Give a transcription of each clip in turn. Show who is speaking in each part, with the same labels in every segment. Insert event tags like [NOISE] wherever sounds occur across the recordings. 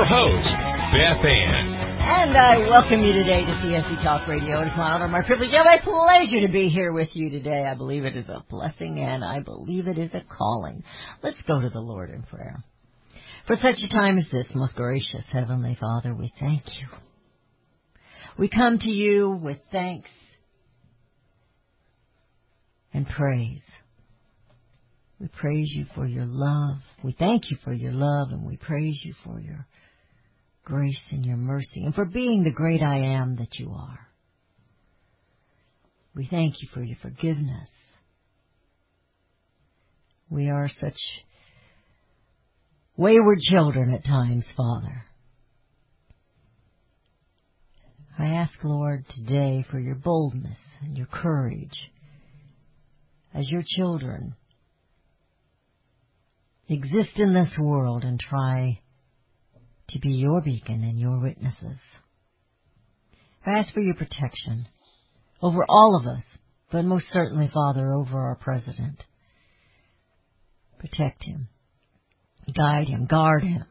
Speaker 1: Your
Speaker 2: host, Beth Ann.
Speaker 3: And I welcome you today to CSC Talk Radio. It is my honor, my privilege, and my pleasure to be here with you today. I believe it is a blessing and I believe it is a calling. Let's go to the Lord in prayer. For such a time as this, most gracious Heavenly Father, we thank you. We come to you with thanks and praise. We praise you for your love. We thank you for your love and we praise you for your grace and your mercy and for being the great I am that you are. We thank you for your forgiveness. We are such wayward children at times, Father. I ask, Lord, today for your boldness and your courage as your children exist in this world and try be your beacon and your witnesses. I ask for your protection over all of us, but most certainly, Father, over our president. Protect him, guide him, guard him.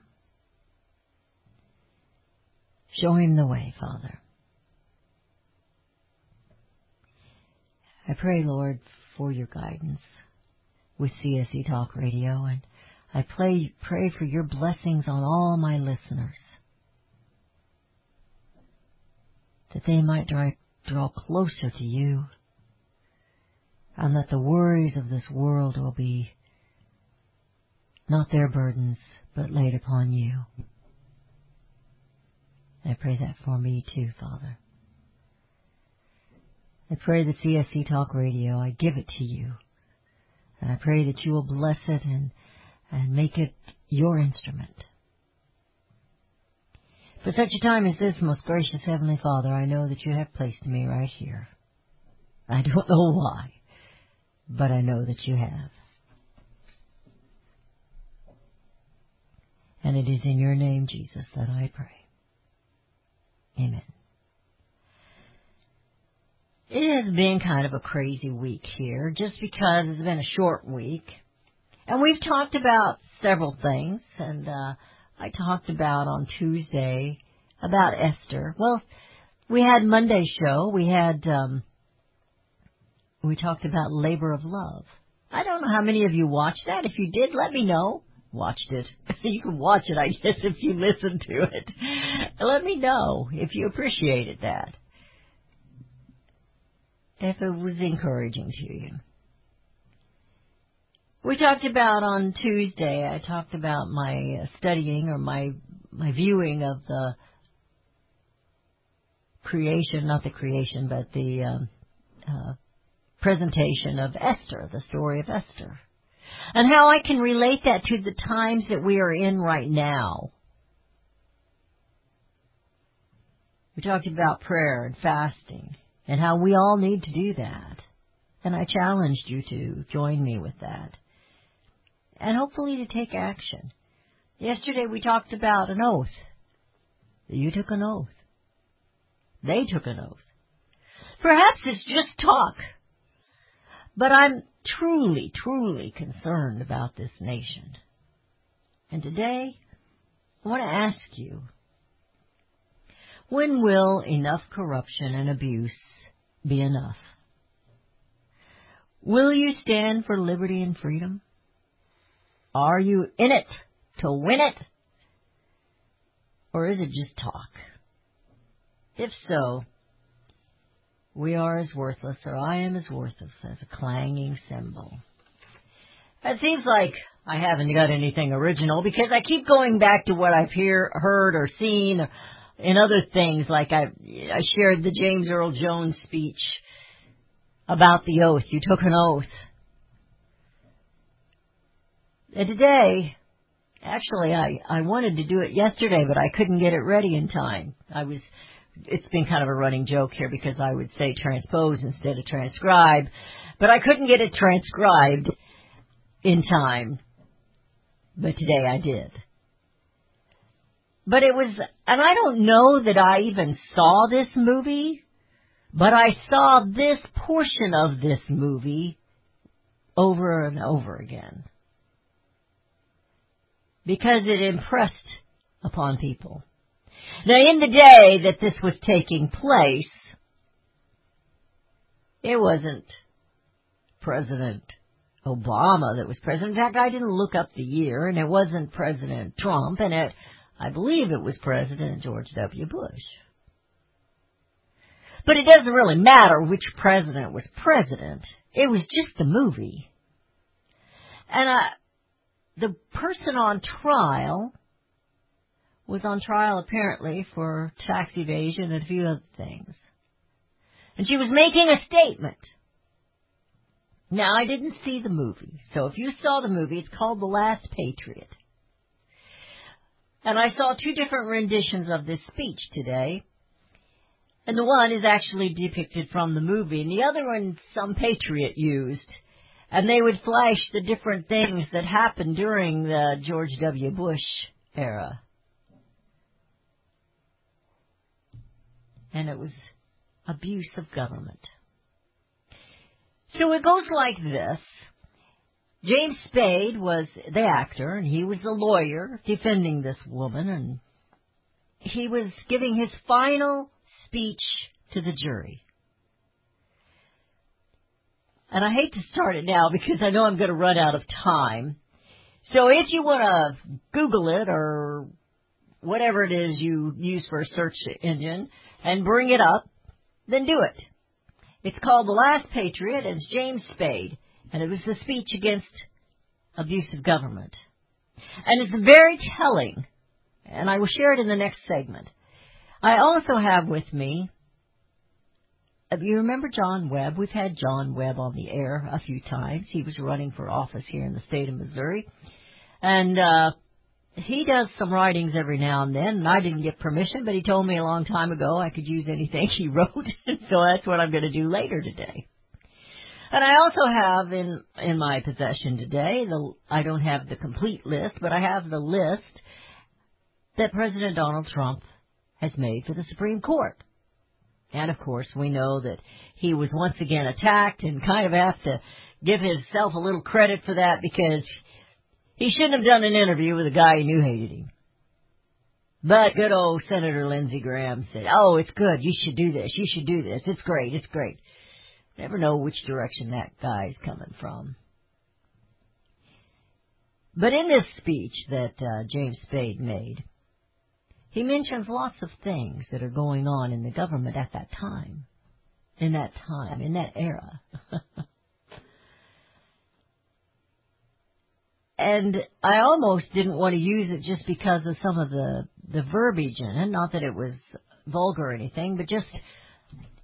Speaker 3: Show him the way, Father. I pray, Lord, for your guidance with CSC Talk Radio, and I pray, pray for your blessings on all my listeners, that they might draw, draw closer to you, and that the worries of this world will be not their burdens, but laid upon you. I pray that for me too, Father. I pray that CSC Talk Radio, I give it to you. And I pray that you will bless it and, and make it your instrument. For such a time as this, most gracious Heavenly Father, I know that you have placed me right here. I don't know why, but I know that you have. And it is in your name, Jesus, that I pray. Amen. It has been kind of a crazy week here, just because it's been a short week. And we've talked about several things, and uh, I talked about on Tuesday about Esther. Well, we had Monday's show. We had um, we talked about labor of love. I don't know how many of you watched that. If you did, let me know. Watched it. [LAUGHS] you can watch it, I guess, if you listen to it. Let me know if you appreciated that if it was encouraging to you. We talked about on Tuesday, I talked about my studying or my, my viewing of the creation, not the creation, but the um, uh, presentation of Esther, the story of Esther. And how I can relate that to the times that we are in right now. We talked about prayer and fasting and how we all need to do that. And I challenged you to join me with that. And hopefully to take action. Yesterday we talked about an oath. You took an oath. They took an oath. Perhaps it's just talk. But I'm truly, truly concerned about this nation. And today, I want to ask you, when will enough corruption and abuse be enough? Will you stand for liberty and freedom? Are you in it to win it? Or is it just talk? If so, we are as worthless, or I am as worthless as a clanging cymbal. It seems like I haven't got anything original because I keep going back to what I've hear, heard or seen in other things. Like I, I shared the James Earl Jones speech about the oath. You took an oath. And today, Actually, I I wanted to do it yesterday, but I couldn't get it ready in time. I was. It's been kind of a running joke here because I would say transpose instead of transcribe, but I couldn't get it transcribed in time. But today I did. But it was, and I don't know that I even saw this movie, but I saw this portion of this movie over and over again. Because it impressed upon people. Now in the day that this was taking place, it wasn't President Obama that was president. In fact, I didn't look up the year, and it wasn't President Trump, and it, I believe it was President George W. Bush. But it doesn't really matter which president was president. It was just a movie. And uh, the person on trial was on trial apparently for tax evasion and a few other things. And she was making a statement. Now, I didn't see the movie, so if you saw the movie, it's called The Last Patriot. And I saw two different renditions of this speech today. And the one is actually depicted from the movie, and the other one some patriot used. And they would flash the different things that happened during the George W. Bush era. And it was abuse of government. So it goes like this. James Spade was the actor, and he was the lawyer defending this woman, and he was giving his final speech to the jury. And I hate to start it now because I know I'm going to run out of time. So if you want to Google it or whatever it is you use for a search engine and bring it up, then do it. It's called The Last Patriot, and it's James Spade, and it was the speech against abuse of government. And it's very telling, and I will share it in the next segment. I also have with me, you remember John Webb? We've had John Webb on the air a few times. He was running for office here in the state of Missouri. And, uh, he does some writings every now and then, and I didn't get permission, but he told me a long time ago I could use anything [LAUGHS] he wrote, [LAUGHS] so that's what I'm going to do later today. And I also have in in my possession today the I don't have the complete list, but I have the list that President Donald Trump has made for the Supreme Court. And of course, we know that he was once again attacked and kind of have to give himself a little credit for that because he shouldn't have done an interview with a guy he knew hated him. But good old Senator Lindsey Graham said, oh, it's good. You should do this. You should do this. It's great. It's great. Never know which direction that guy's coming from. But in this speech that uh, James Spade made, he mentions lots of things that are going on in the government at that time. In that time, in that era. [LAUGHS] and I almost didn't want to use it just because of some of the the verbiage in it. Not that it was vulgar or anything, but just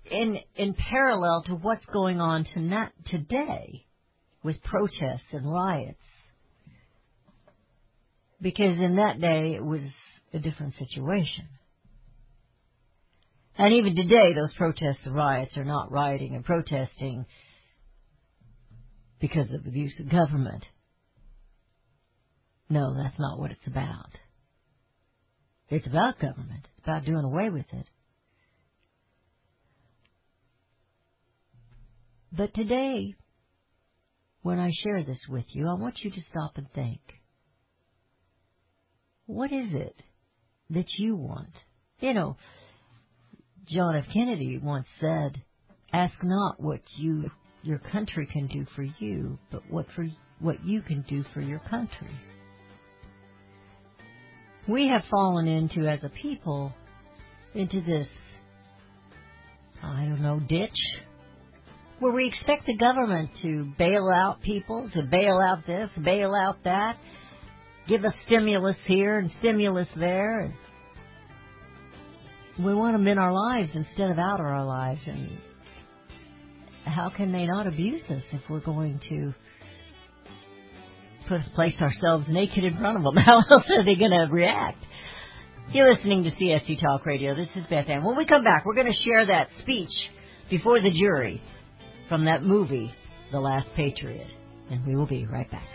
Speaker 3: in in parallel to what's going on tonight, today with protests and riots. Because in that day it was a different situation. And even today, those protests and riots are not rioting and protesting because of abuse of government. No, that's not what it's about. It's about government. It's about doing away with it. But today, when I share this with you, I want you to stop and think. What is it that you want? You know, John F. Kennedy once said, ask not what you, your country can do for you, but what for, what you can do for your country we have fallen into as a people into this I don't know ditch where we expect the government to bail out people, to bail out this, bail out that, give us stimulus here and stimulus there. We want them in our lives instead of out of our lives. And how can they not abuse us if we're going to put, placed ourselves naked in front of them. [LAUGHS] How else are they going to react? You're listening to CSC Talk Radio. This is Beth Ann. When we come back, we're going to share that speech before the jury from that movie, The Last Patriot. And we will be right back.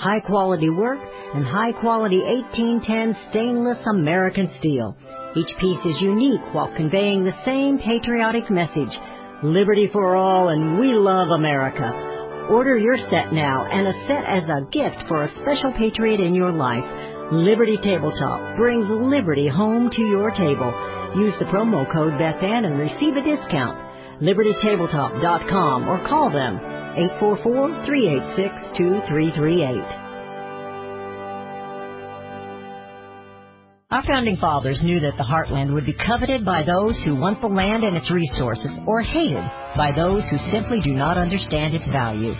Speaker 3: high quality work, and high quality 1810 stainless American steel. Each piece is unique while conveying the same patriotic message. Liberty for all and we love America. Order your set now and a set as a gift for a special patriot in your life. Liberty Tabletop brings liberty home to your table. Use the promo code Bethann and receive a discount libertytabletop.com or call them 844-386-2338. Our founding fathers knew that the heartland would be coveted by those who want the land and its resources or hated by those who simply do not understand its value.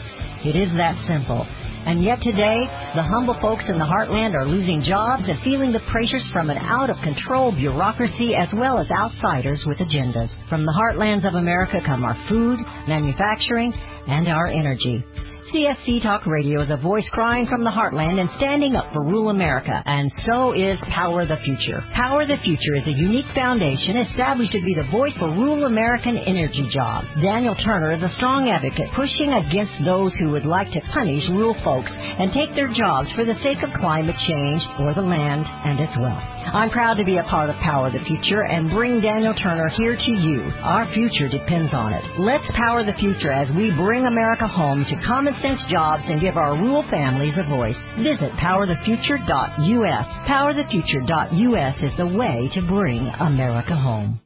Speaker 3: It is that simple. And yet today, the humble folks in the heartland are losing jobs and feeling the pressures from an out of control bureaucracy as well as outsiders with agendas. From the heartlands of America come our food, manufacturing, and our energy. CSC Talk Radio is a voice crying from the heartland and standing up for rural America, and so is Power the Future. Power the Future is a unique foundation established to be the voice for rural American energy jobs. Daniel Turner is a strong advocate pushing against those who would like to punish rural folks and take their jobs for the sake of climate change or the land and its wealth. I'm proud to be a part of Power the Future and bring Daniel Turner here to you. Our future depends on it. Let's power the future as we bring America home to common sense jobs and give our rural families a voice. Visit powerthefuture.us. Powerthefuture.us is the way to bring America home.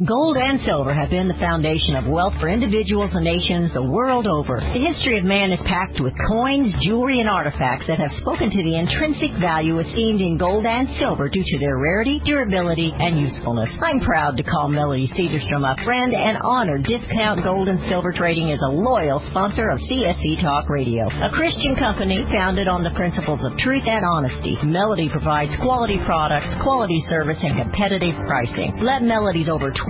Speaker 3: Gold and silver have been the foundation of wealth for individuals and nations the world over. The history of man is packed with coins, jewelry, and artifacts that have spoken to the intrinsic value esteemed in gold and silver due to their rarity, durability, and usefulness. I'm proud to call Melody Cedarstrom a friend and honor Discount Gold and Silver Trading as a loyal sponsor of CSC Talk Radio, a Christian company founded on the principles of truth and honesty. Melody provides quality products, quality service, and competitive pricing. Let Melody's over 20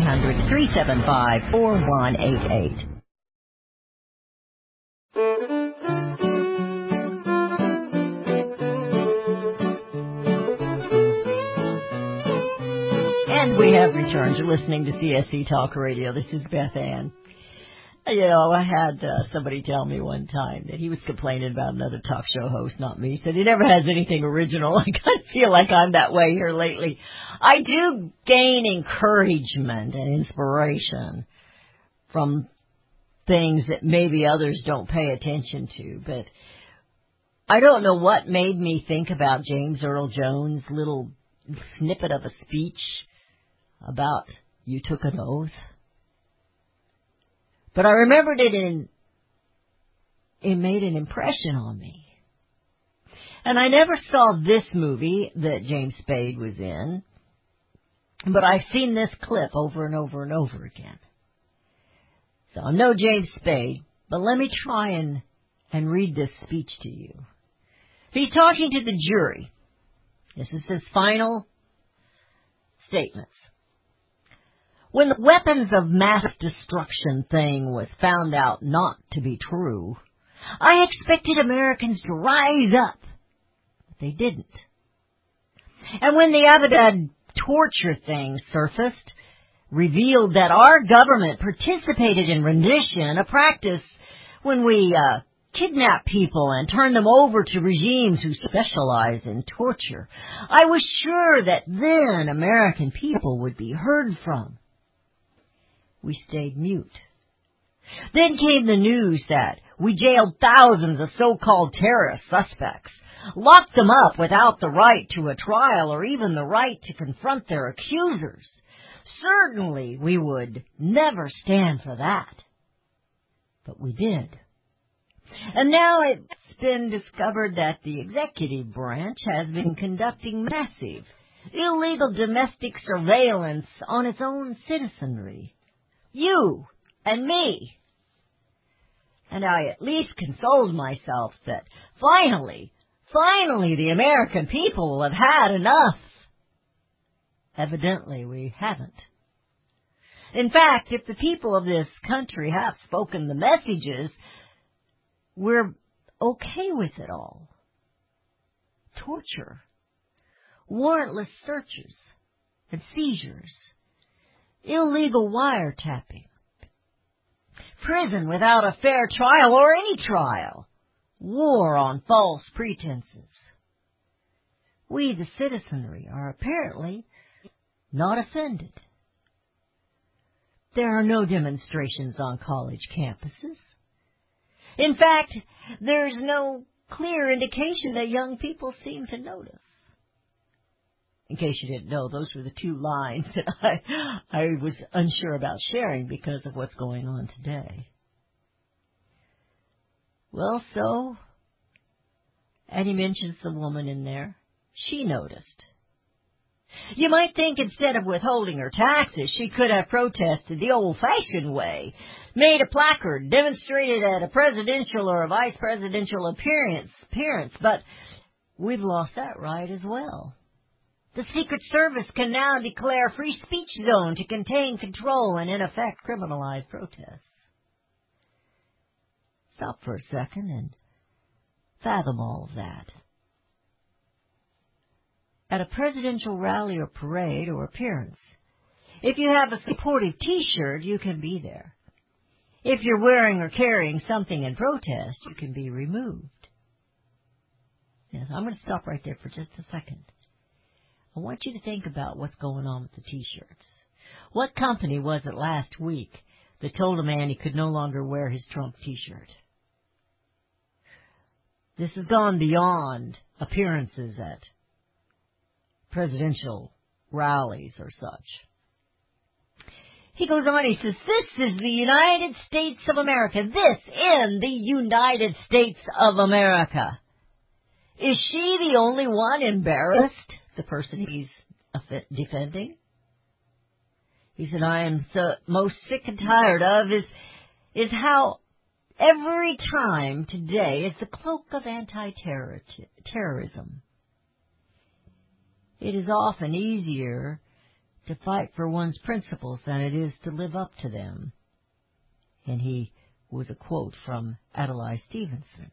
Speaker 3: 1-800 1-800-375-4188. And we have returned. You're listening to CSC Talk Radio. This is Beth Ann. You know, I had uh, somebody tell me one time that he was complaining about another talk show host, not me. He said he never has anything original. [LAUGHS] I kind of feel like I'm that way here lately. I do gain encouragement and inspiration from things that maybe others don't pay attention to, but I don't know what made me think about James Earl Jones' little snippet of a speech about you took an oath. But I remembered it and it made an impression on me. And I never saw this movie that James Spade was in, but I've seen this clip over and over and over again. So I'm no James Spade, but let me try and, and read this speech to you. He's talking to the jury. This is his final statements. When the weapons of mass destruction thing was found out not to be true, I expected Americans to rise up, but they didn't. And when the Abu Ghraib torture thing surfaced, revealed that our government participated in rendition, a practice when we uh, kidnap people and turn them over to regimes who specialize in torture. I was sure that then American people would be heard from. We stayed mute. Then came the news that we jailed thousands of so-called terrorist suspects, locked them up without the right to a trial or even the right to confront their accusers. Certainly we would never stand for that. But we did. And now it's been discovered that the executive branch has been conducting massive, illegal domestic surveillance on its own citizenry. You and me. And I at least consoled myself that finally, finally the American people will have had enough. Evidently we haven't. In fact, if the people of this country have spoken the messages, we're okay with it all. Torture, warrantless searches and seizures, illegal wiretapping, prison without a fair trial or any trial, war on false pretenses. We, the citizenry, are apparently not offended. There are no demonstrations on college campuses. In fact, there's no clear indication that young people seem to notice. In case you didn't know, those were the two lines [LAUGHS] that I, I was unsure about sharing because of what's going on today. Well, so, and he mentions the woman in there. She noticed. You might think instead of withholding her taxes, she could have protested the old-fashioned way, made a placard, demonstrated at a presidential or a vice presidential appearance, appearance, but we've lost that right as well. The Secret Service can now declare free speech zone to contain, control, and in effect criminalize protests. Stop for a second and fathom all of that. At a presidential rally or parade or appearance, if you have a supportive t-shirt, you can be there. If you're wearing or carrying something in protest, you can be removed. Yes, I'm going to stop right there for just a second. I want you to think about what's going on with the t-shirts. What company was it last week that told a man he could no longer wear his Trump t-shirt? This has gone beyond appearances at presidential rallies or such. He goes on, he says, this is the United States of America. This in the United States of America. Is she the only one embarrassed? The person he's defending? He said, I am so most sick and tired of is, is how every time today is the cloak of anti-terrorism. It is often easier to fight for one's principles than it is to live up to them. And he was a quote from Adlai Stevenson.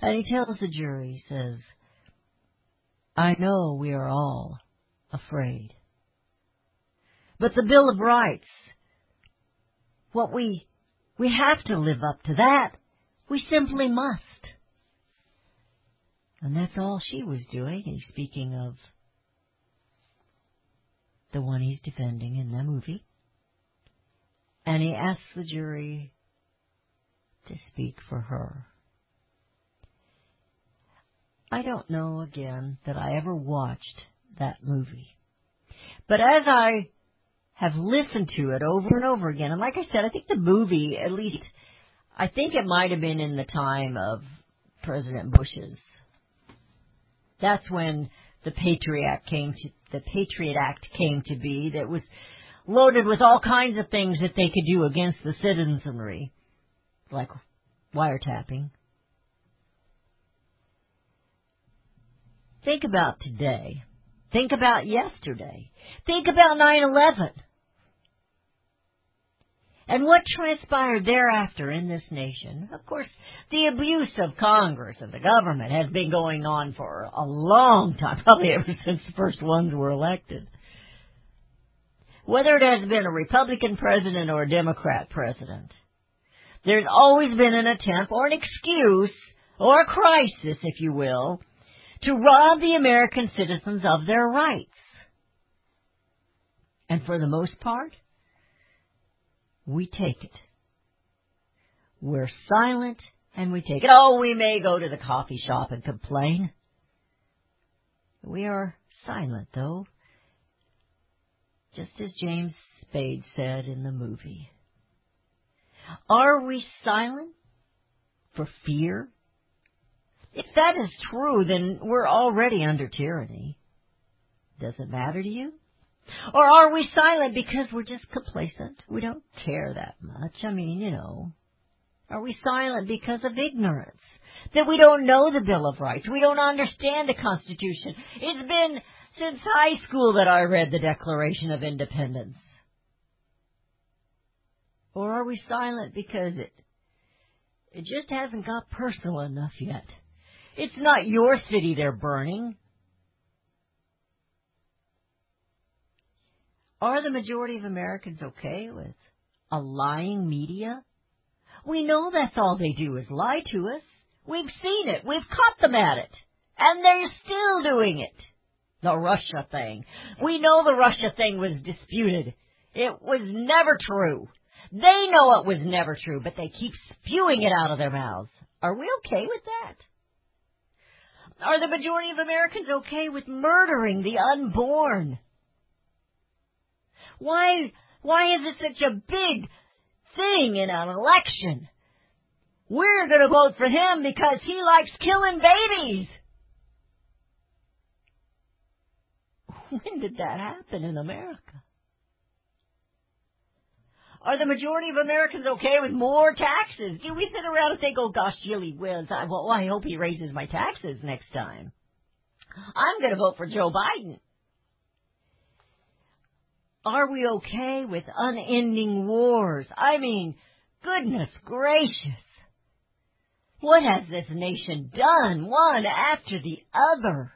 Speaker 3: And he tells the jury, he says, I know we are all afraid. But the Bill of Rights, what we, we have to live up to that. We simply must. And that's all she was doing. He's speaking of the one he's defending in the movie. And he asks the jury to speak for her. I don't know again that I ever watched that movie. But as I have listened to it over and over again, and like I said, I think the movie, at least, I think it might have been in the time of President Bush's. That's when the Patriot Act came to the Patriot Act came to be that was loaded with all kinds of things that they could do against the citizenry, like wiretapping. Think about today. Think about yesterday. Think about 9-11. And what transpired thereafter in this nation? Of course, the abuse of Congress and the government has been going on for a long time, [LAUGHS] probably ever since the first ones were elected. Whether it has been a Republican president or a Democrat president, there's always been an attempt or an excuse or a crisis, if you will, to rob the American citizens of their rights. And for the most part, we take it. We're silent and we take it. Oh, we may go to the coffee shop and complain. We are silent, though, just as James Spade said in the movie. Are we silent for fear? If that is true, then we're already under tyranny. Does it matter to you? Or are we silent because we're just complacent? We don't care that much. I mean, you know. Are we silent because of ignorance? That we don't know the Bill of Rights. We don't understand the Constitution. It's been since high school that I read the Declaration of Independence. Or are we silent because it it just hasn't got personal enough yet? It's not your city they're burning. Are the majority of Americans okay with a lying media? We know that's all they do is lie to us. We've seen it. We've caught them at it. And they're still doing it. The Russia thing. We know the Russia thing was disputed. It was never true. They know it was never true, but they keep spewing it out of their mouths. Are we okay with that? Are the majority of Americans okay with murdering the unborn? Why, why is it such a big thing in an election? We're gonna vote for him because he likes killing babies. [LAUGHS] When did that happen in America? Are the majority of Americans okay with more taxes? Do we sit around and think, oh gosh, Jilly. I, well, I hope he raises my taxes next time. I'm going to vote for Joe Biden. Are we okay with unending wars? I mean, goodness gracious. What has this nation done, one after the other?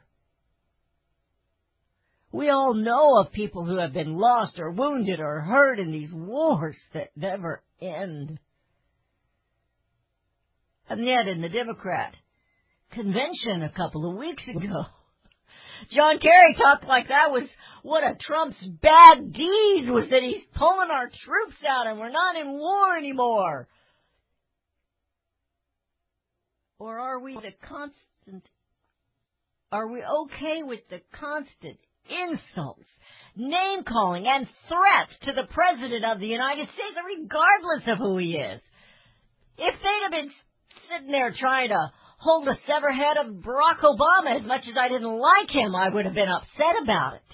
Speaker 3: We all know of people who have been lost or wounded or hurt in these wars that never end. And yet in the Democrat convention a couple of weeks ago, John Kerry talked like that was one of Trump's bad deeds was that he's pulling our troops out and we're not in war anymore. Or are we the constant, are we okay with the constant insults, name calling, and threats to the President of the United States, regardless of who he is. If they'd have been sitting there trying to hold a sever head of Barack Obama as much as I didn't like him, I would have been upset about it.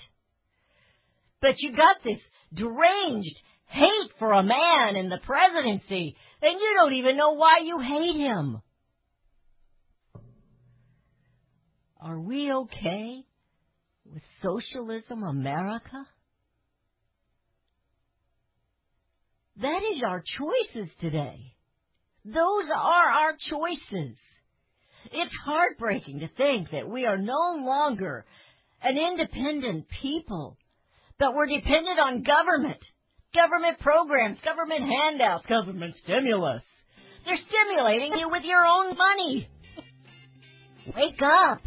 Speaker 3: But you got this deranged hate for a man in the presidency, and you don't even know why you hate him. Are we okay socialism America? That is our choices today. Those are our choices. It's heartbreaking to think that we are no longer an independent people, but we're dependent on government, government programs, government handouts, government stimulus. They're stimulating you with your own money. Wake up.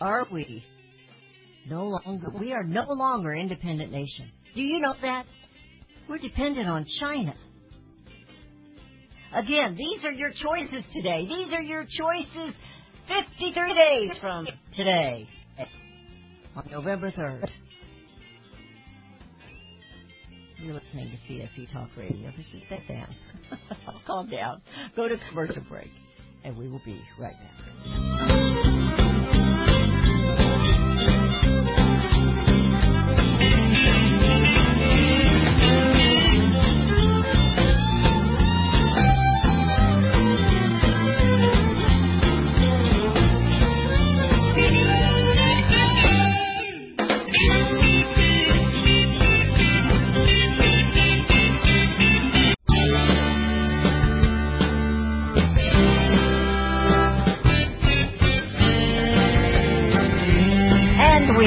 Speaker 3: Are we no longer, we are no longer independent nation. Do you know that? We're dependent on China. Again, these are your choices today. These are your choices 53 days from today, on November 3rd. You're listening to CSC Talk Radio. This is Beth Ann. [LAUGHS] Calm down. Go to commercial break, and we will be right back.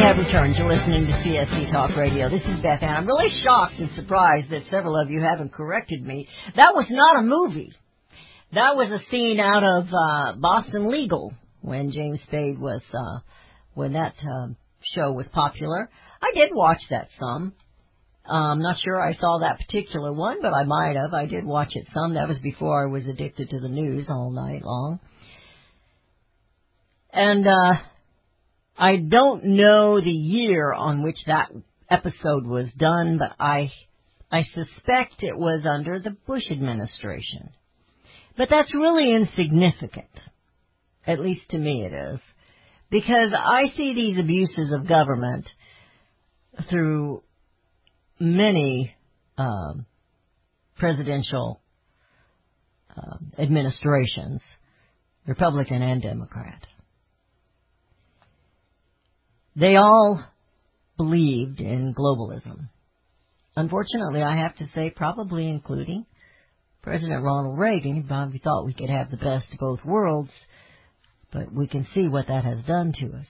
Speaker 3: Have returned. You're listening to CSC Talk Radio. This is Beth Ann. I'm really shocked and surprised that several of you haven't corrected me. That was not a movie. That was a scene out of uh, Boston Legal when James Spade was uh, when that uh, show was popular. I did watch that some. I'm not sure I saw that particular one, but I might have. I did watch it some. That was before I was addicted to the news all night long. And uh I don't know the year on which that episode was done, but I I suspect it was under the Bush administration. But that's really insignificant. At least to me it is. Because I see these abuses of government through many um, presidential um, administrations, Republican and Democrat. They all believed in globalism. Unfortunately, I have to say, probably including President Ronald Reagan. He probably thought we could have the best of both worlds, but we can see what that has done to us.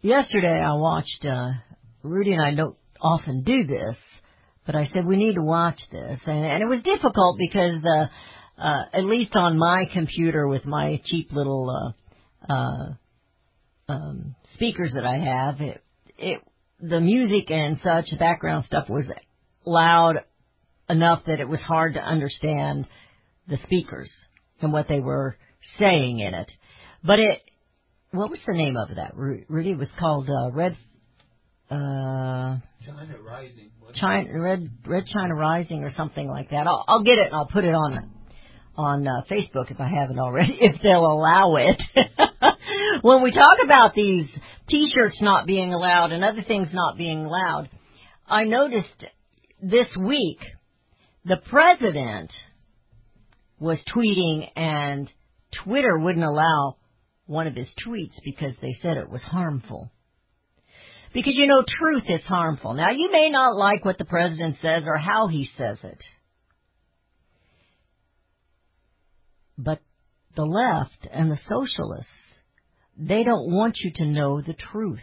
Speaker 3: Yesterday, I watched, uh, Rudy and I don't often do this, but I said we need to watch this, and, and it was difficult because the, uh, at least on my computer with my cheap little, uh, uh, um, speakers that I have, it, it, the music and such, background stuff was loud enough that it was hard to understand the speakers and what they were saying in it. But it, what was the name of that? Ru- Rudy, it was called uh, Red, uh,
Speaker 4: China Rising.
Speaker 3: China, Red, Red China Rising or something like that. I'll, I'll get it and I'll put it on on uh, Facebook if I haven't already, [LAUGHS] if they'll allow it. [LAUGHS] [LAUGHS] when we talk about these T-shirts not being allowed and other things not being allowed, I noticed this week the president was tweeting and Twitter wouldn't allow one of his tweets because they said it was harmful. Because you know, truth is harmful. Now, you may not like what the president says or how he says it. But the left and the socialists, they don't want you to know the truth.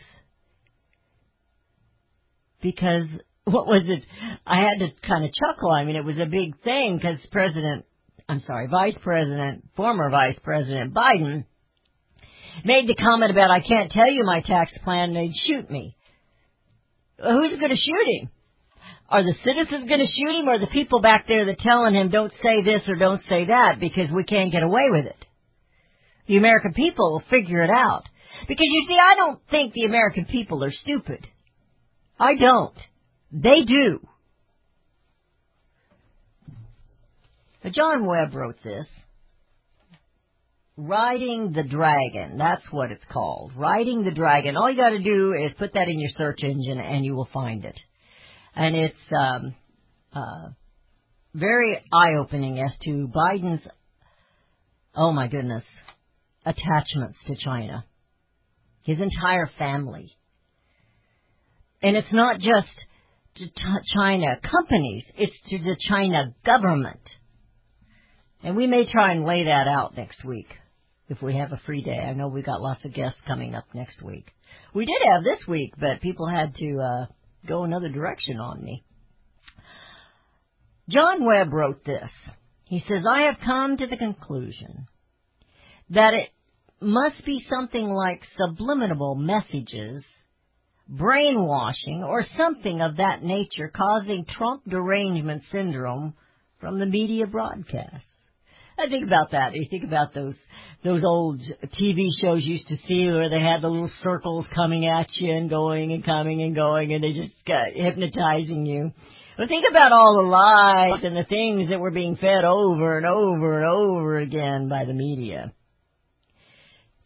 Speaker 3: Because, [LAUGHS] what was it? I had to kind of chuckle. I mean, it was a big thing because President, I'm sorry, Vice President, former Vice President Biden made the comment about, I can't tell you my tax plan, they'd shoot me. Well, Who's going to shoot him? Are the citizens going to shoot him or the people back there that telling him don't say this or don't say that because we can't get away with it? The American people will figure it out. Because you see, I don't think the American people are stupid. I don't. They do. Now, John Webb wrote this. Riding the Dragon. That's what it's called. Riding the Dragon. All you gotta do is put that in your search engine and you will find it. And it's, um, uh, very eye-opening as to Biden's, oh my goodness, attachments to China. His entire family. And it's not just to China companies, it's to the China government. And we may try and lay that out next week if we have a free day. I know we got lots of guests coming up next week. We did have this week, but people had to uh, go another direction on me. John Webb wrote this. He says, I have come to the conclusion that it must be something like subliminal messages, brainwashing, or something of that nature causing Trump derangement syndrome from the media broadcast. I think about that. You think about those those old TV shows you used to see where they had the little circles coming at you and going and coming and going, and they just got hypnotizing you. But think about all the lies and the things that were being fed over and over and over again by the media.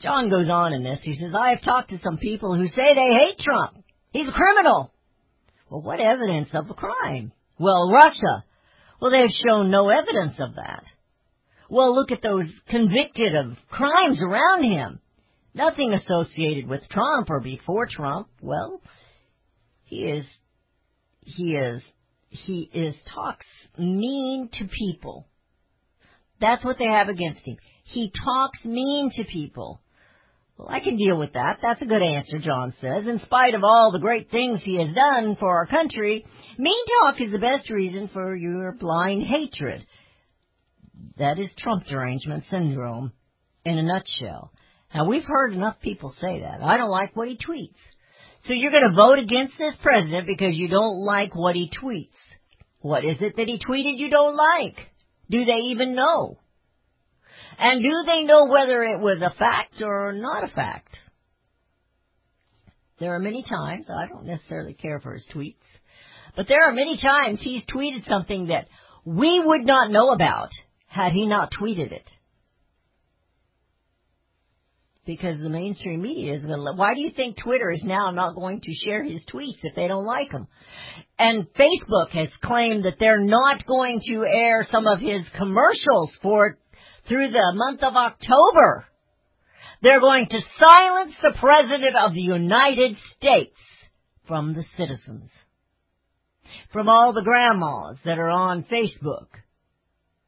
Speaker 3: John goes on in this. He says, I have talked to some people who say they hate Trump. He's a criminal. Well, what evidence of a crime? Well, Russia. Well, they have shown no evidence of that. Well, look at those convicted of crimes around him. Nothing associated with Trump or before Trump. Well, he is, he is, he is talks mean to people. That's what they have against him. He talks mean to people. Well, I can deal with that. That's a good answer, John says. In spite of all the great things he has done for our country, mean talk is the best reason for your blind hatred. That is Trump derangement syndrome in a nutshell. Now, we've heard enough people say that. I don't like what he tweets. So you're going to vote against this president because you don't like what he tweets. What is it that he tweeted you don't like? Do they even know? And do they know whether it was a fact or not a fact? There are many times, I don't necessarily care for his tweets, but there are many times he's tweeted something that we would not know about had he not tweeted it. Because the mainstream media is going to, why do you think Twitter is now not going to share his tweets if they don't like them? And Facebook has claimed that they're not going to air some of his commercials for through the month of October. They're going to silence the President of the United States from the citizens. From all the grandmas that are on Facebook.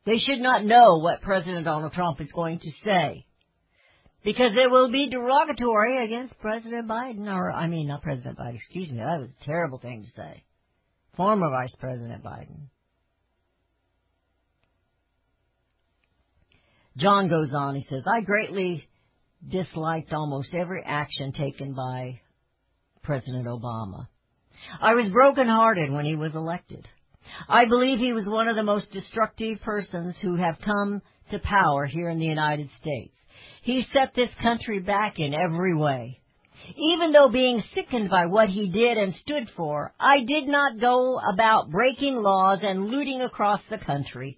Speaker 3: They should not know what President Donald Trump is going to say. Because it will be derogatory against President Biden, or, I mean, not President Biden, excuse me, that was a terrible thing to say. Former Vice President Biden. John goes on, he says, I greatly disliked almost every action taken by President Obama. I was brokenhearted when he was elected. I believe he was one of the most destructive persons who have come to power here in the United States. He set this country back in every way. Even though being sickened by what he did and stood for, I did not go about breaking laws and looting across the country.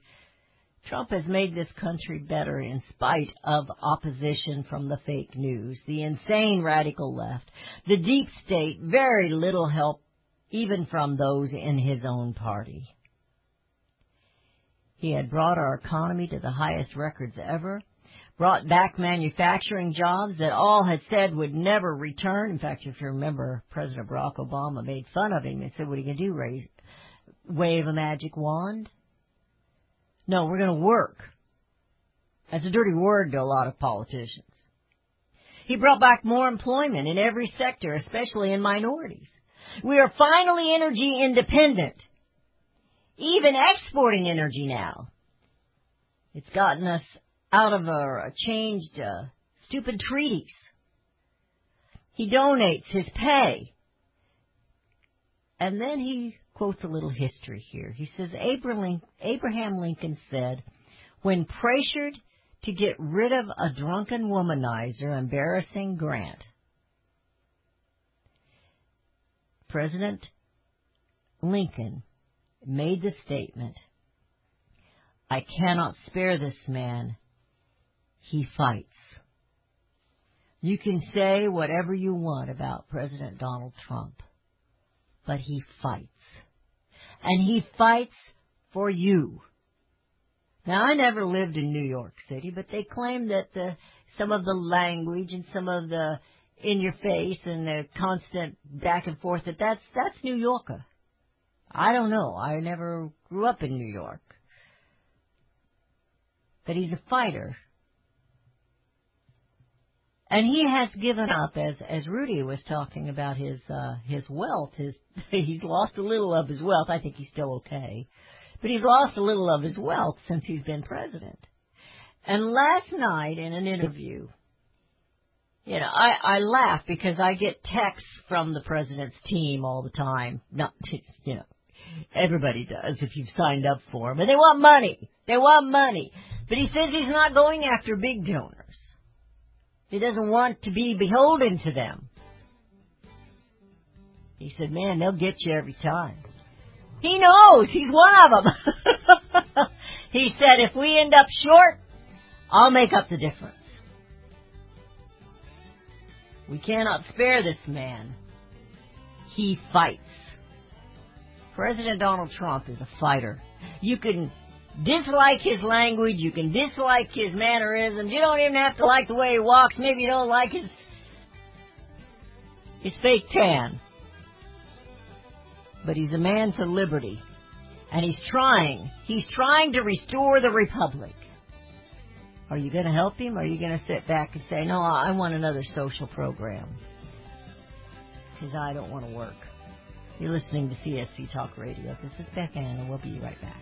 Speaker 3: Trump has made this country better in spite of opposition from the fake news, the insane radical left, the deep state, very little help even from those in his own party. He had brought our economy to the highest records ever, brought back manufacturing jobs that all had said would never return. In fact, if you remember, President Barack Obama made fun of him and said, what are you going to do, raise, wave a magic wand? No, we're going to work. That's a dirty word to a lot of politicians. He brought back more employment in every sector, especially in minorities. We are finally energy independent. Even exporting energy now. It's gotten us out of our changed, uh, stupid treaties. He donates his pay. And then he quotes a little history here. He says Abraham Lincoln said, when pressured to get rid of a drunken womanizer embarrassing Grant, President Lincoln made the statement, I cannot spare this man. He fights. You can say whatever you want about President Donald Trump, but he fights. And he fights for you. Now, I never lived in New York City, but they claim that the, some of the language and some of the in your face and the constant back and forth that that's that's New Yorker. I don't know. I never grew up in New York. But he's a fighter. And he has given up as as Rudy was talking about his uh his wealth, his [LAUGHS] he's lost a little of his wealth. I think he's still okay. But he's lost a little of his wealth since he's been president. And last night in an interview, you know, I, I laugh because I get texts from the president's team all the time. Not, [LAUGHS] you know, everybody does if you've signed up for them. But they want money. They want money. But he says he's not going after big donors. He doesn't want to be beholden to them. He said, man, they'll get you every time. He knows. He's one of them. [LAUGHS] he said, if we end up short, I'll make up the difference. We cannot spare this man. He fights. President Donald Trump is a fighter. You can dislike his language, you can dislike his mannerisms, you don't even have to like the way he walks, maybe you don't like his his fake tan. But he's a man for liberty. And he's trying, he's trying to restore the republic. Are you going to help him or are you going to sit back and say, no, I want another social program? Because I don't want to work. You're listening to CSC Talk Radio. This is Beth Ann, and we'll be right back.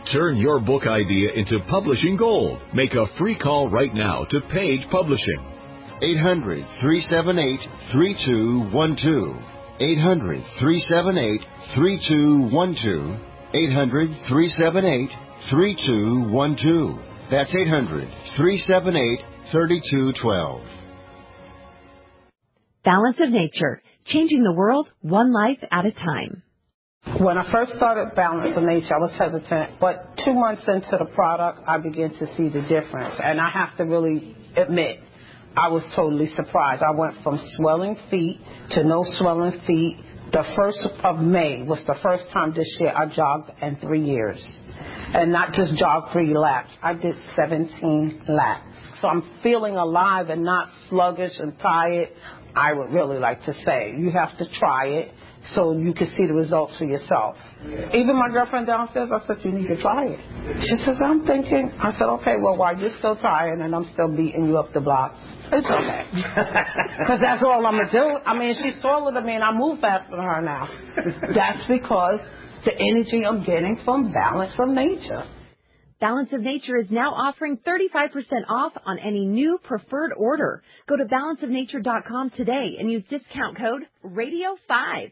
Speaker 4: Turn your book idea into publishing gold. Make a free call right now to Page Publishing.
Speaker 5: 800 378 3212. 800 378 3212. 800 378 3212. That's 800 378 3212.
Speaker 6: Balance of Nature, changing the world one life at a time.
Speaker 7: When I first started Balance of Nature, I was hesitant, but two months into the product, I began to see the difference. And I have to really admit, I was totally surprised. I went from swelling feet to no swelling feet. The first of May was the first time this year I jogged in three years. And not just jog three laps, I did 17 laps. So I'm feeling alive and not sluggish and tired. I would really like to say you have to try it so you can see the results for yourself. Even my girlfriend downstairs, I said, you need to try it. She says, I'm thinking. I said, okay, well, while you're still tired and I'm still beating you up the block, it's okay. [LAUGHS] Because that's all I'm going to do. I mean, she's taller than me and I move faster than her now. [LAUGHS] That's because the energy I'm getting from Balance of Nature.
Speaker 6: Balance of Nature is now offering 35% off on any new preferred order. Go to balanceofnature.com today and use discount code RADIO5.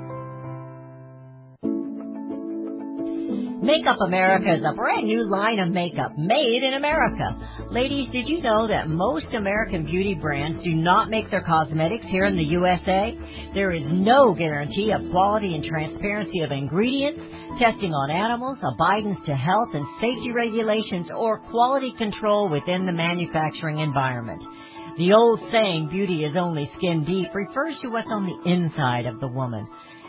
Speaker 3: Makeup America is a brand new line of makeup made in America. Ladies, did you know that most American beauty brands do not make their cosmetics here in the USA? There is no guarantee of quality and transparency of ingredients, testing on animals, abidance to health and safety regulations, or quality control within the manufacturing environment. The old saying, beauty is only skin deep, refers to what's on the inside of the woman.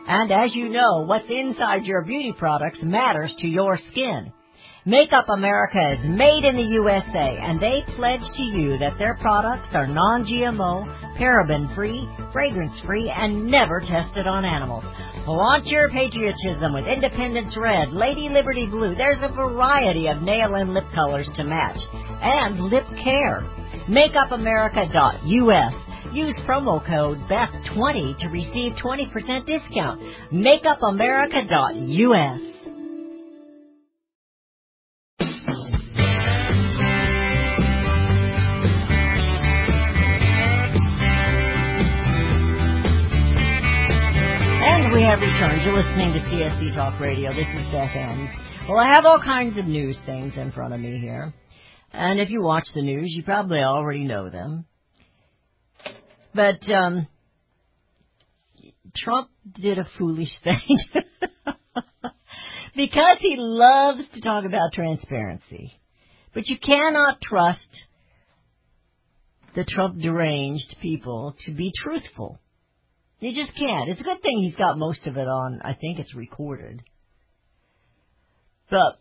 Speaker 3: And as you know, what's inside your beauty products matters to your skin. Makeup America is made in the USA, and they pledge to you that their products are non-GMO, paraben-free, fragrance-free, and never tested on animals. Flaunt your patriotism with Independence Red, Lady Liberty Blue. There's a variety of nail and lip colors to match. And lip care. MakeupAmerica.us. Use promo code BETH20 to receive 20% discount. MakeupAmerica.us. And we have returned. You're listening to CSC Talk Radio. This is Beth Ann. Well, I have all kinds of news things in front of me here. And if you watch the news, you probably already know them. But um, Trump did a foolish [LAUGHS] thing. because he loves to talk about transparency. But you cannot trust the Trump deranged people to be truthful. You just can't. It's a good thing he's got most of it on, I think it's recorded. But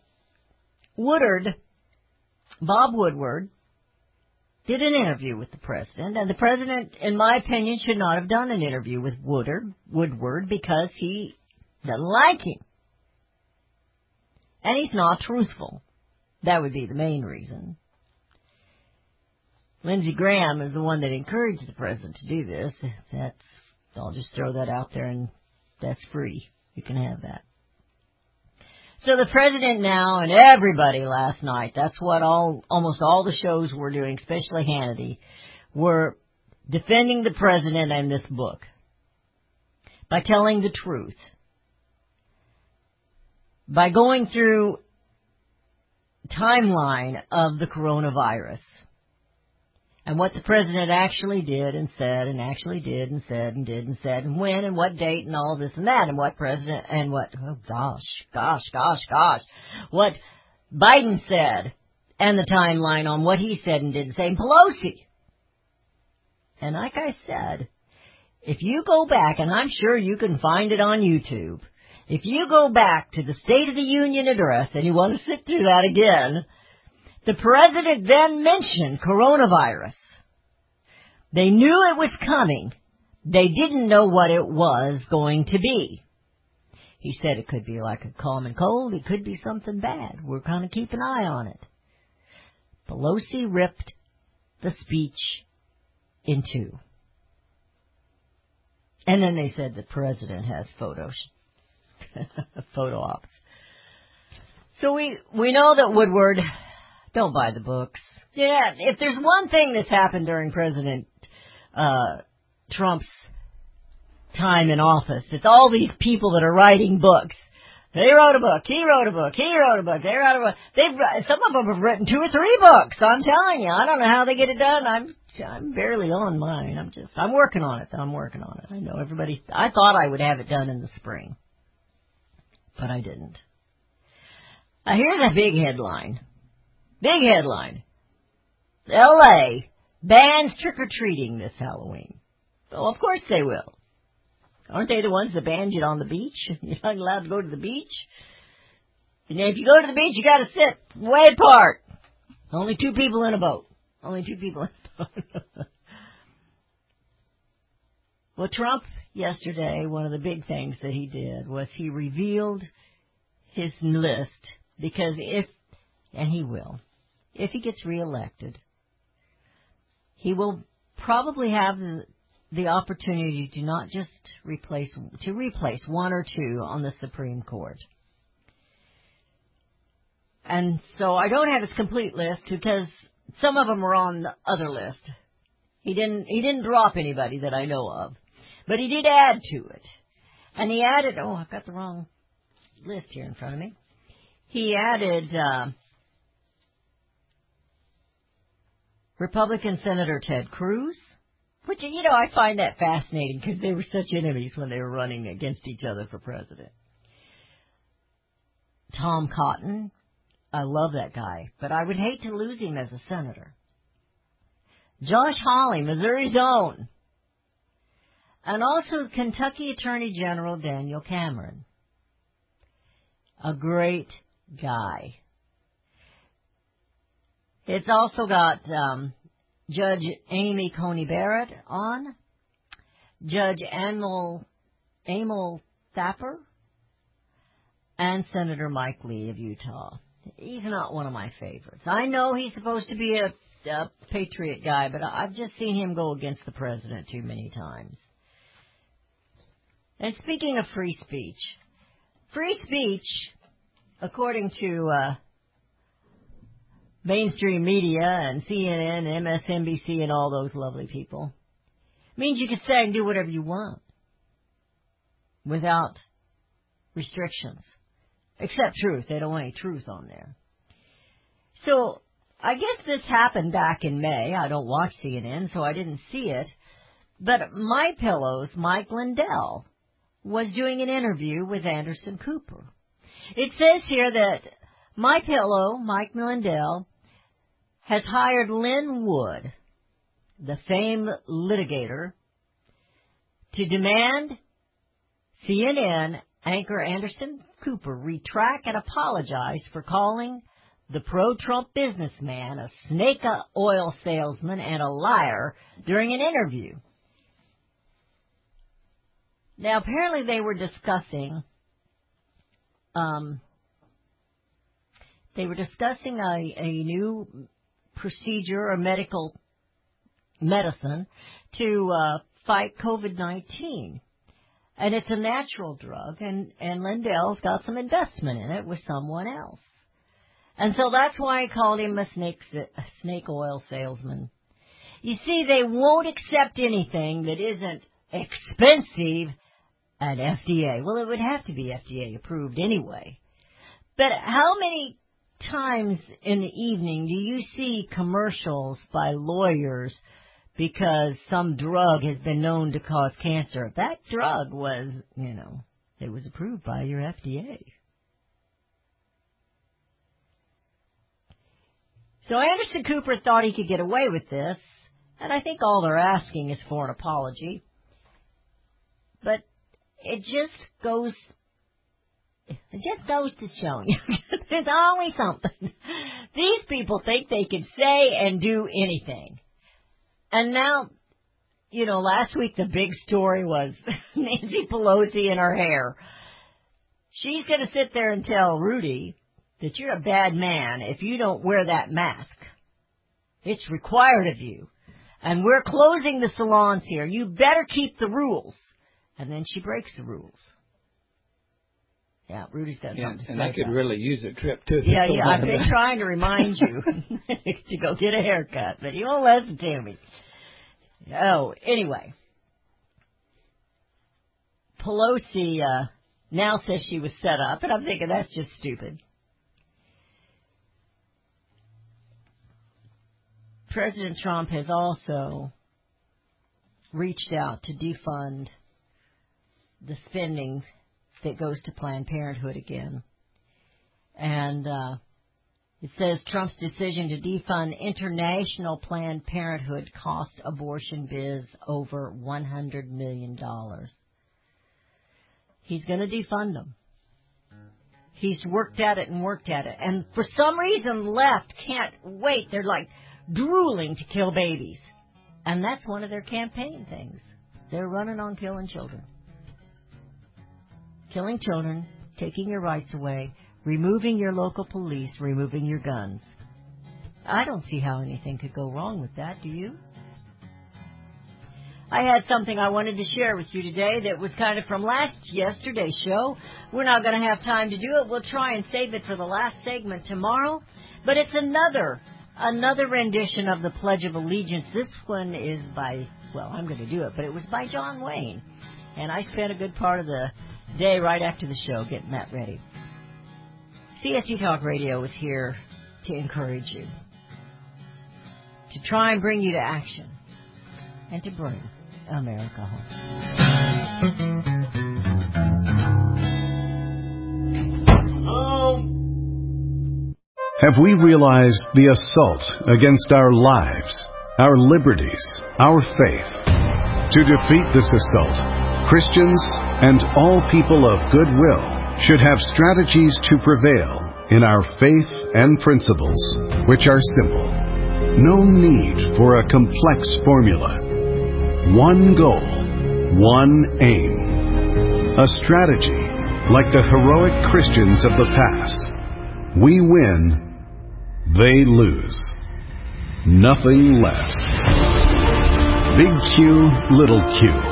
Speaker 3: Woodard, Bob Woodward, did an interview with the president, and the president, in my opinion, should not have done an interview with Woodard, Woodward because he doesn't like him. And he's not truthful. That would be the main reason. Lindsey Graham is the one that encouraged the president to do this. That's I'll just throw that out there and that's free. You can have that. So the president now and everybody last night, that's what all, almost all the shows were doing, especially Hannity, were defending the president and this book by telling the truth, by going through timeline of the coronavirus and what the president actually did and said and actually did and said and did and said and when and what date and all this and that and what president and what oh gosh gosh gosh gosh what Biden said and the timeline on what he said and didn't say and Pelosi. And like I said if you go back and I'm sure you can find it on YouTube if you go back to the State of the Union address and you want to sit through that again the president then mentioned coronavirus. They knew it was coming. They didn't know what it was going to be. He said it could be like a common cold. It could be something bad. We're going to keep an eye on it. Pelosi ripped the speech in two. And then they said the president has photos, [LAUGHS] photo ops. So we, we know that Woodward don't buy the books. Yeah, if there's one thing that's happened during President uh, Trump's time in office, it's all these people that are writing books. They wrote a book. He wrote a book. He wrote a book. They wrote a book. They've some of them have written two or three books. I'm telling you, I don't know how they get it done. I'm I'm barely on mine. I'm just I'm working on it. I'm working on it. I know everybody. I thought I would have it done in the spring, but I didn't. Now here's a big headline. Big headline. L.A. bans trick-or-treating this Halloween. Well, of course they will. Aren't they the ones that banned you on the beach? [LAUGHS] You're not allowed to go to the beach. And if you go to the beach, you gotta sit way apart. Only two people in a boat. Only two people in a boat. [LAUGHS] well, Trump yesterday, one of the big things that he did was he revealed his list because if, and he will, if he gets reelected, he will probably have the, opportunity to not just replace to replace one or two on the Supreme Court. And so I don't have his complete list because some of them are on the other list. He didn't he didn't drop anybody that I know of, but he did add to it. And he added oh I've got the wrong list here in front of me. He added uh, Republican Senator Ted Cruz, which, you know, I find that fascinating because they were such enemies when they were running against each other for president. Tom Cotton, I love that guy, but I would hate to lose him as a senator. Josh Hawley, Missouri's own. And also Kentucky Attorney General Daniel Cameron. A great guy. It's also got um, Judge Amy Coney Barrett on, Judge Amul, Amul Thapar, and Senator Mike Lee of Utah. He's not one of my favorites. I know he's supposed to be a, a patriot guy, but I've just seen him go against the president too many times. And speaking of free speech, free speech, according to uh, mainstream media and CNN and MSNBC and all those lovely people. means you can say and do whatever you want without restrictions. Except truth. They don't want any truth on there. So, I guess this happened back in May. I don't watch CNN, so I didn't see it. But My Pillow's Mike Lindell was doing an interview with Anderson Cooper. It says here that My Pillow, Mike Lindell, has hired Lin Wood, the famed litigator, to demand CNN anchor Anderson Cooper retract and apologize for calling the pro-Trump businessman a snake oil salesman and a liar during an interview. Now, apparently they were discussing, um, they were discussing a, a new procedure or medical medicine to uh, fight COVID-19. And it's a natural drug, and, and Lindell's got some investment in it with someone else. And so that's why I called him a snake, a snake oil salesman. You see, they won't accept anything that isn't expensive at FDA. Well, it would have to be FDA approved anyway. But how many times in the evening do you see commercials by lawyers because some drug has been known to cause cancer? That drug was, you know, it was approved by your FDA. So Anderson Cooper thought he could get away with this, and I think all they're asking is for an apology. But it just goes, it just goes to show you, [LAUGHS] there's always something. [LAUGHS] These people think they can say and do anything. And now, you know, last week the big story was [LAUGHS] Nancy Pelosi and her hair. She's gonna sit there and tell Rudy that you're a bad man if you don't wear that mask. It's required of you. And we're closing the salons here. You better keep the rules. And then she breaks the rules. Yeah, Rudy's got
Speaker 8: Yeah,
Speaker 3: something to
Speaker 8: and
Speaker 3: say
Speaker 8: I could really use a trip too.
Speaker 3: Yeah, yeah, I've been [LAUGHS] trying to remind you [LAUGHS] to go get a haircut, but you won't listen to me. Oh, anyway. Pelosi, uh, now says she was set up, and I'm thinking that's just stupid. President Trump has also reached out to defund the spending that goes to Planned Parenthood again. And uh, it says Trump's decision to defund international Planned Parenthood cost abortion biz over $100 million. He's going to defund them. He's worked at it and worked at it. And for some reason, left can't wait. They're like drooling to kill babies. And that's one of their campaign things. They're running on killing children. Killing children, taking your rights away, removing your local police, removing your guns. I don't see how anything could go wrong with that, do you? I had something I wanted to share with you today that was kind of from last yesterday's show. We're not going to have time to do it. We'll try and save it for the last segment tomorrow. But it's another another rendition of the Pledge of Allegiance. This one is by well, I'm going to do it, but it was by John Wayne. And I spent a good part of the day right after the show getting that ready. CSC Talk Radio is here to encourage you, to try and bring you to action, and to bring America home.
Speaker 9: Have we realized the assault against our lives, our liberties, our faith? To defeat this assault, Christians and all people of goodwill should have strategies to prevail in our faith and principles, which are simple. No need for a complex formula. One goal, one aim. A strategy like the heroic Christians of the past. We win, they lose. Nothing less. Big Q, Little Q.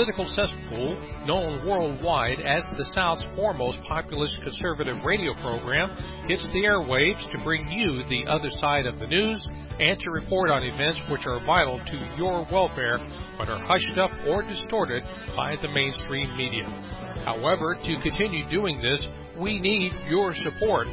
Speaker 8: Political Cesspool, known worldwide as the South's foremost populist conservative radio program, hits the airwaves to bring you the other side of the news and to report on events which are vital to your welfare but are hushed up or distorted by the mainstream media. However, to continue doing this, we need your support.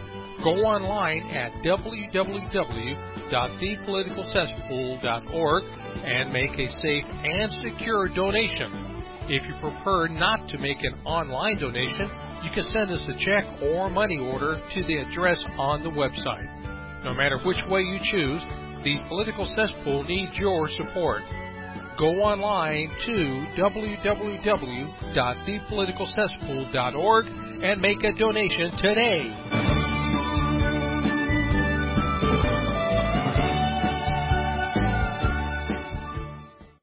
Speaker 8: Go online at www.thepoliticalcesspool.org and make a safe and secure donation. If you prefer not to make an online donation, you can send us a check or money order to the address on the website. No matter which way you choose, the Political Cesspool needs your support. Go online to www.thepoliticalcesspool.org and make a donation today.